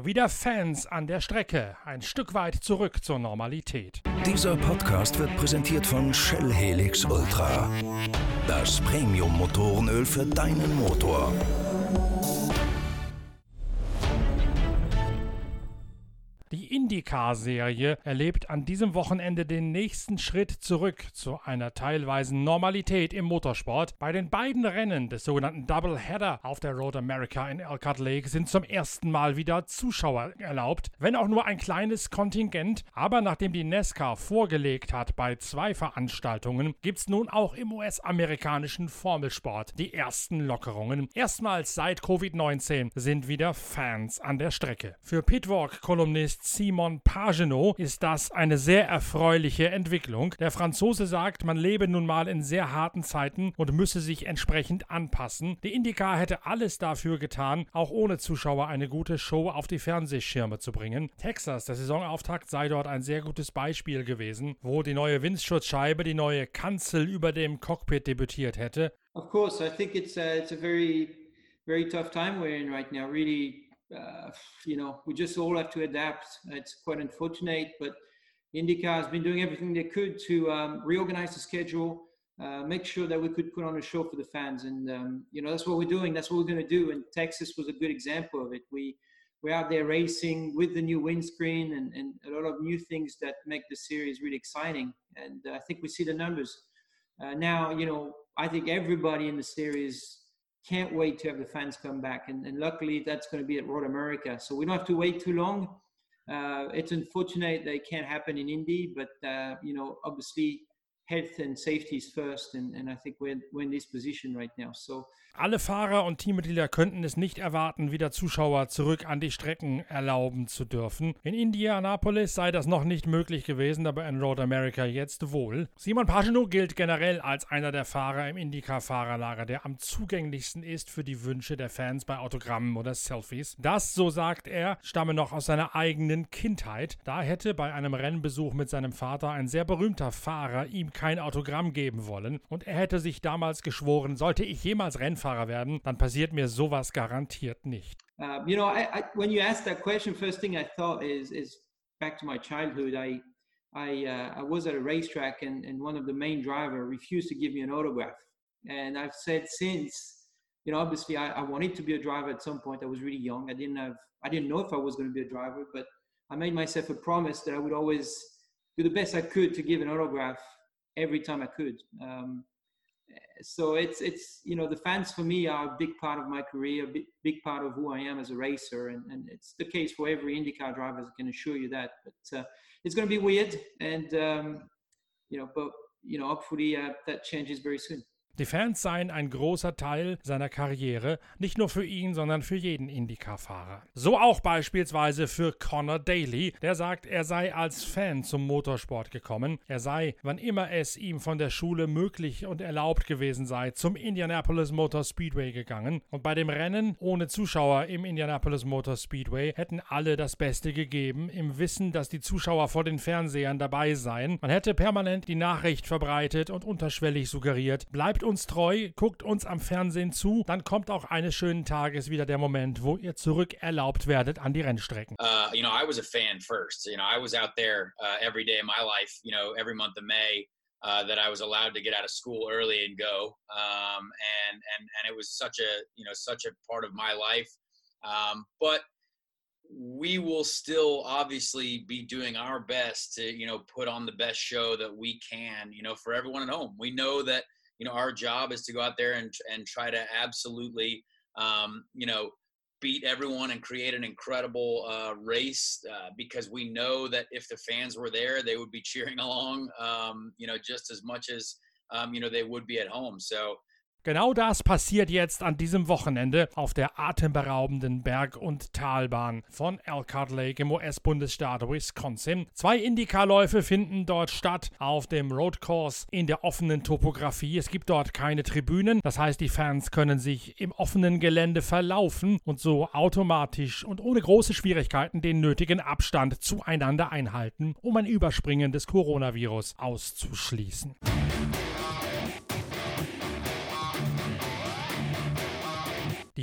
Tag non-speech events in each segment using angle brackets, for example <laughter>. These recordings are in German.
Wieder Fans an der Strecke, ein Stück weit zurück zur Normalität. Dieser Podcast wird präsentiert von Shell Helix Ultra. Das Premium-Motorenöl für deinen Motor. Die IndyCar-Serie erlebt an diesem Wochenende den nächsten Schritt zurück zu einer teilweisen Normalität im Motorsport. Bei den beiden Rennen des sogenannten Doubleheader auf der Road America in Elkhart Lake sind zum ersten Mal wieder Zuschauer erlaubt, wenn auch nur ein kleines Kontingent. Aber nachdem die NASCAR vorgelegt hat bei zwei Veranstaltungen, gibt es nun auch im US-amerikanischen Formelsport die ersten Lockerungen. Erstmals seit Covid-19 sind wieder Fans an der Strecke. Für Pitwalk-Kolumnist Simon Pagenaud ist das eine sehr erfreuliche Entwicklung. Der Franzose sagt, man lebe nun mal in sehr harten Zeiten und müsse sich entsprechend anpassen. Die IndyCar hätte alles dafür getan, auch ohne Zuschauer eine gute Show auf die Fernsehschirme zu bringen. Texas, der Saisonauftakt, sei dort ein sehr gutes Beispiel gewesen, wo die neue Windschutzscheibe, die neue Kanzel über dem Cockpit debütiert hätte. Of course, I think it's a, it's a very, very tough time we're in right now. Really uh, you know, we just all have to adapt. It's quite unfortunate, but IndyCar has been doing everything they could to um, reorganize the schedule, uh, make sure that we could put on a show for the fans, and um, you know that's what we're doing. That's what we're going to do. And Texas was a good example of it. We we're out there racing with the new windscreen and, and a lot of new things that make the series really exciting. And uh, I think we see the numbers uh, now. You know, I think everybody in the series can't wait to have the fans come back. And, and luckily, that's going to be at Road America. So we don't have to wait too long. Uh, it's unfortunate that it can't happen in Indy, but uh, you know, obviously, health and safety is first, and, and I think we're, we're in this position right now. So Alle Fahrer und Teammitglieder könnten es nicht erwarten, wieder Zuschauer zurück an die Strecken erlauben zu dürfen. In Indianapolis sei das noch nicht möglich gewesen, aber in Road America jetzt wohl. Simon Pagenaud gilt generell als einer der Fahrer im IndyCar-Fahrerlager, der am zugänglichsten ist für die Wünsche der Fans bei Autogrammen oder Selfies. Das, so sagt er, stamme noch aus seiner eigenen Kindheit. Da hätte bei einem Rennbesuch mit seinem Vater ein sehr berühmter Fahrer ihm kein Autogramm geben wollen und er hätte sich damals geschworen, sollte ich jemals Rennfahrer werden, dann passiert mir sowas garantiert nicht. Uh, you know, I, I, when you asked that question, first thing I thought is is back to my childhood. I I uh, I was at a racetrack and, and one of the main driver refused to give me an autograph, and I've said since. You know, obviously, I, I wanted to be a driver at some point. I was really young. I didn't have, I didn't know if I was going to be a driver, but I made myself a promise that I would always do the best I could to give an autograph every time I could. Um, so it's it's you know the fans for me are a big part of my career, a big, big part of who I am as a racer, and, and it's the case for every IndyCar driver. I can assure you that. But uh, it's going to be weird, and um, you know, but you know, hopefully uh, that changes very soon. Die Fans seien ein großer Teil seiner Karriere, nicht nur für ihn, sondern für jeden Indycar-Fahrer. So auch beispielsweise für Connor Daly, der sagt, er sei als Fan zum Motorsport gekommen. Er sei, wann immer es ihm von der Schule möglich und erlaubt gewesen sei, zum Indianapolis Motor Speedway gegangen. Und bei dem Rennen ohne Zuschauer im Indianapolis Motor Speedway hätten alle das Beste gegeben, im Wissen, dass die Zuschauer vor den Fernsehern dabei seien. Man hätte permanent die Nachricht verbreitet und unterschwellig suggeriert, bleibt uns treu, guckt uns am Fernsehen zu, dann kommt auch eines schönen Tages wieder der Moment, wo ihr zurück erlaubt werdet an die Rennstrecken. Uh, you know, I was a fan first. You know, I was out there uh, every day of my life. You know, every month of May. Uh, that I was allowed to get out of school early and go, um, and and and it was such a you know such a part of my life. Um, but we will still obviously be doing our best to you know put on the best show that we can you know for everyone at home. We know that you know our job is to go out there and and try to absolutely um, you know beat everyone and create an incredible uh, race uh, because we know that if the fans were there they would be <laughs> cheering along um, you know just as much as um, you know they would be at home. So Genau das passiert jetzt an diesem Wochenende auf der atemberaubenden Berg- und Talbahn von Elkhart Lake im US-Bundesstaat Wisconsin. Zwei Indycar-Läufe finden dort statt auf dem Road Course in der offenen Topografie. Es gibt dort keine Tribünen, das heißt, die Fans können sich im offenen Gelände verlaufen und so automatisch und ohne große Schwierigkeiten den nötigen Abstand zueinander einhalten, um ein Überspringen des Coronavirus auszuschließen.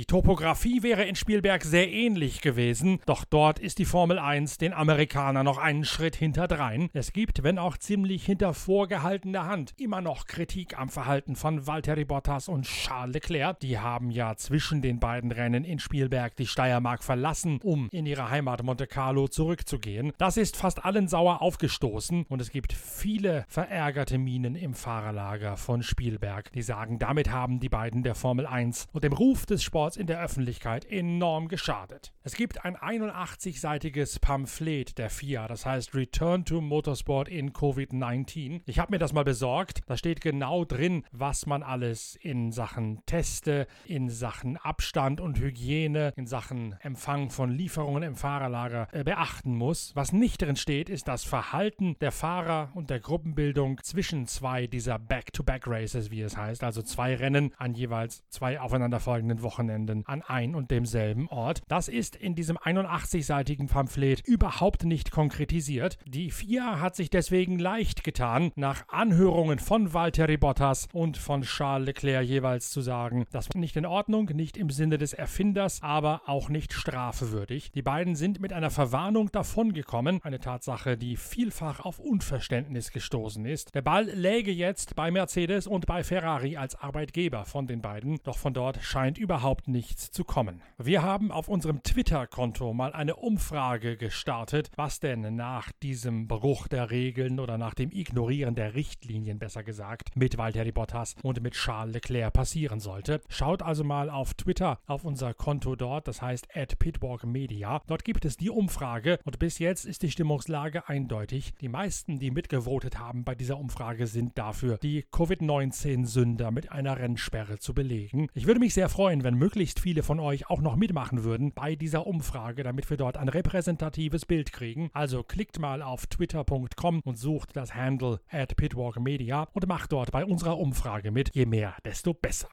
Topografie wäre in Spielberg sehr ähnlich gewesen, doch dort ist die Formel 1 den Amerikanern noch einen Schritt hinterdrein. Es gibt, wenn auch ziemlich hinter vorgehaltener Hand, immer noch Kritik am Verhalten von Valtteri Bottas und Charles Leclerc. Die haben ja zwischen den beiden Rennen in Spielberg die Steiermark verlassen, um in ihre Heimat Monte Carlo zurückzugehen. Das ist fast allen sauer aufgestoßen und es gibt viele verärgerte Minen im Fahrerlager von Spielberg, die sagen, damit haben die beiden der Formel 1 und dem Ruf des Sports in der Öffentlichkeit enorm geschadet. Es gibt ein 81-seitiges Pamphlet der FIA, das heißt Return to Motorsport in Covid-19. Ich habe mir das mal besorgt. Da steht genau drin, was man alles in Sachen Teste, in Sachen Abstand und Hygiene, in Sachen Empfang von Lieferungen im Fahrerlager äh, beachten muss. Was nicht drin steht, ist das Verhalten der Fahrer und der Gruppenbildung zwischen zwei dieser Back-to-Back-Races, wie es heißt, also zwei Rennen an jeweils zwei aufeinanderfolgenden Wochenenden an ein und demselben Ort. Das ist in diesem 81-seitigen Pamphlet überhaupt nicht konkretisiert. Die FIA hat sich deswegen leicht getan, nach Anhörungen von Valtteri Bottas und von Charles Leclerc jeweils zu sagen, das war nicht in Ordnung, nicht im Sinne des Erfinders, aber auch nicht strafewürdig. Die beiden sind mit einer Verwarnung davongekommen, eine Tatsache, die vielfach auf Unverständnis gestoßen ist. Der Ball läge jetzt bei Mercedes und bei Ferrari als Arbeitgeber von den beiden, doch von dort scheint überhaupt nichts zu kommen. Wir haben auf unserem Twitter-Konto mal eine Umfrage gestartet, was denn nach diesem Bruch der Regeln oder nach dem Ignorieren der Richtlinien, besser gesagt, mit Valtteri Bottas und mit Charles Leclerc passieren sollte. Schaut also mal auf Twitter auf unser Konto dort, das heißt at Pitwalk Media. Dort gibt es die Umfrage und bis jetzt ist die Stimmungslage eindeutig. Die meisten, die mitgevotet haben bei dieser Umfrage, sind dafür, die Covid-19-Sünder mit einer Rennsperre zu belegen. Ich würde mich sehr freuen, wenn möglichst viele von euch auch noch mitmachen würden bei dieser Umfrage, damit wir dort ein repräsentatives Bild kriegen. Also klickt mal auf twitter.com und sucht das Handle at Pitwalk Media und macht dort bei unserer Umfrage mit. Je mehr, desto besser.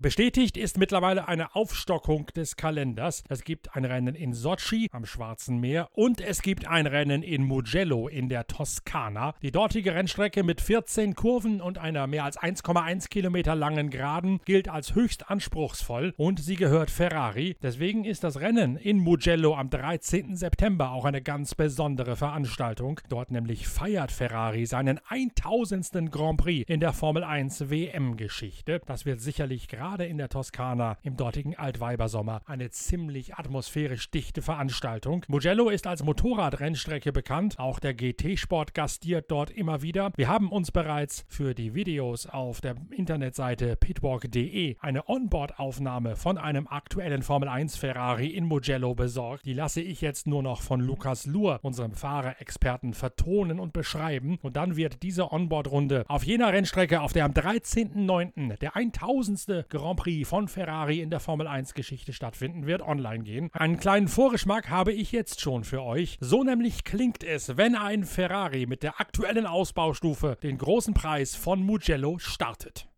Bestätigt ist mittlerweile eine Aufstockung des Kalenders. Es gibt ein Rennen in Sochi am Schwarzen Meer und es gibt ein Rennen in Mugello in der Toskana. Die dortige Rennstrecke mit 14 Kurven und einer mehr als 1,1 Kilometer langen Geraden gilt als höchst anspruchsvoll und sie gehört Ferrari. Deswegen ist das Rennen in Mugello am 13. September auch eine ganz besondere Veranstaltung. Dort nämlich feiert Ferrari seinen 1000. Grand Prix in der Formel 1 WM-Geschichte. Das wird sicherlich gerade gerade in der Toskana im dortigen Altweibersommer eine ziemlich atmosphärisch dichte Veranstaltung. Mugello ist als Motorradrennstrecke bekannt. Auch der GT-Sport gastiert dort immer wieder. Wir haben uns bereits für die Videos auf der Internetseite pitwalk.de eine Onboard-Aufnahme von einem aktuellen Formel 1 Ferrari in Mugello besorgt. Die lasse ich jetzt nur noch von Lukas Luhr, unserem Fahrerexperten, vertonen und beschreiben. Und dann wird diese Onboard-Runde auf jener Rennstrecke, auf der am 13.09. der 1000. Grand Prix von Ferrari in der Formel 1 Geschichte stattfinden wird, online gehen. Einen kleinen Vorgeschmack habe ich jetzt schon für euch. So nämlich klingt es, wenn ein Ferrari mit der aktuellen Ausbaustufe den großen Preis von Mugello startet.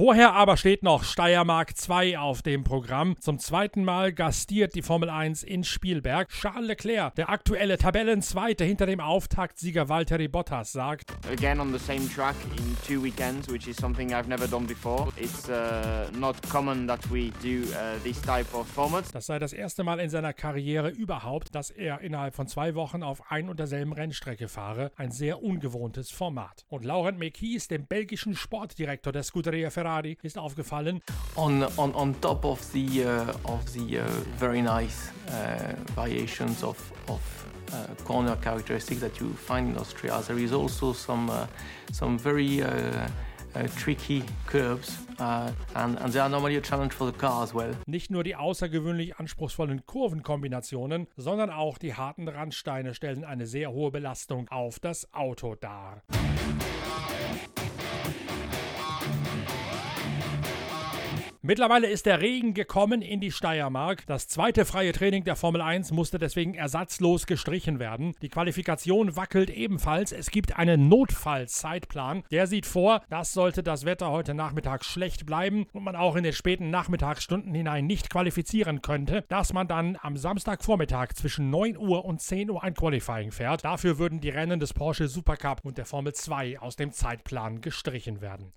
Vorher aber steht noch Steiermark 2 auf dem Programm. Zum zweiten Mal gastiert die Formel 1 in Spielberg. Charles Leclerc, der aktuelle Tabellenzweite hinter dem Auftaktsieger Valtteri Bottas, sagt: Again on the same track in two weekends, which is something I've never done before. It's uh, not common that we do uh, this type of format. Das sei das erste Mal in seiner Karriere überhaupt, dass er innerhalb von zwei Wochen auf ein und derselben Rennstrecke fahre. Ein sehr ungewohntes Format. Und Laurent Mekies, dem belgischen Sportdirektor der Scuderia Ferrari, Ferrari ist aufgefallen. On, on, on top of the, uh, of the uh, very nice uh, variations of, of uh, corner characteristics that you find in Austria, there is also some, uh, some very uh, tricky uh, and, and they are normally a challenge for the car as well. Nicht nur die außergewöhnlich anspruchsvollen Kurvenkombinationen, sondern auch die harten Randsteine stellen eine sehr hohe Belastung auf das Auto dar. Mittlerweile ist der Regen gekommen in die Steiermark. Das zweite freie Training der Formel 1 musste deswegen ersatzlos gestrichen werden. Die Qualifikation wackelt ebenfalls. Es gibt einen Notfallzeitplan. Der sieht vor, dass sollte das Wetter heute Nachmittag schlecht bleiben und man auch in den späten Nachmittagsstunden hinein nicht qualifizieren könnte, dass man dann am Samstagvormittag zwischen 9 Uhr und 10 Uhr ein Qualifying fährt. Dafür würden die Rennen des Porsche Supercup und der Formel 2 aus dem Zeitplan gestrichen werden.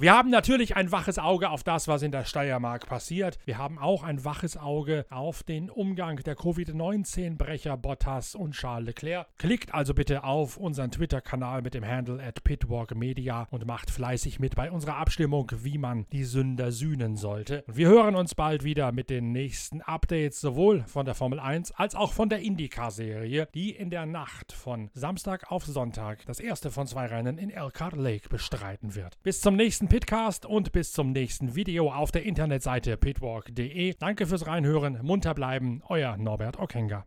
Wir haben natürlich ein waches Auge auf das, was in der Steiermark passiert. Wir haben auch ein waches Auge auf den Umgang der Covid-19-Brecher Bottas und Charles Leclerc. Klickt also bitte auf unseren Twitter-Kanal mit dem Handle at pitwalkmedia und macht fleißig mit bei unserer Abstimmung, wie man die Sünder sühnen sollte. Und wir hören uns bald wieder mit den nächsten Updates, sowohl von der Formel 1 als auch von der IndyCar-Serie, die in der Nacht von Samstag auf Sonntag das erste von zwei Rennen in Elkhart Lake bestreiten wird. Bis zum nächsten Pitcast und bis zum nächsten Video auf der Internetseite pitwalk.de. Danke fürs Reinhören, munter bleiben, euer Norbert Okenga.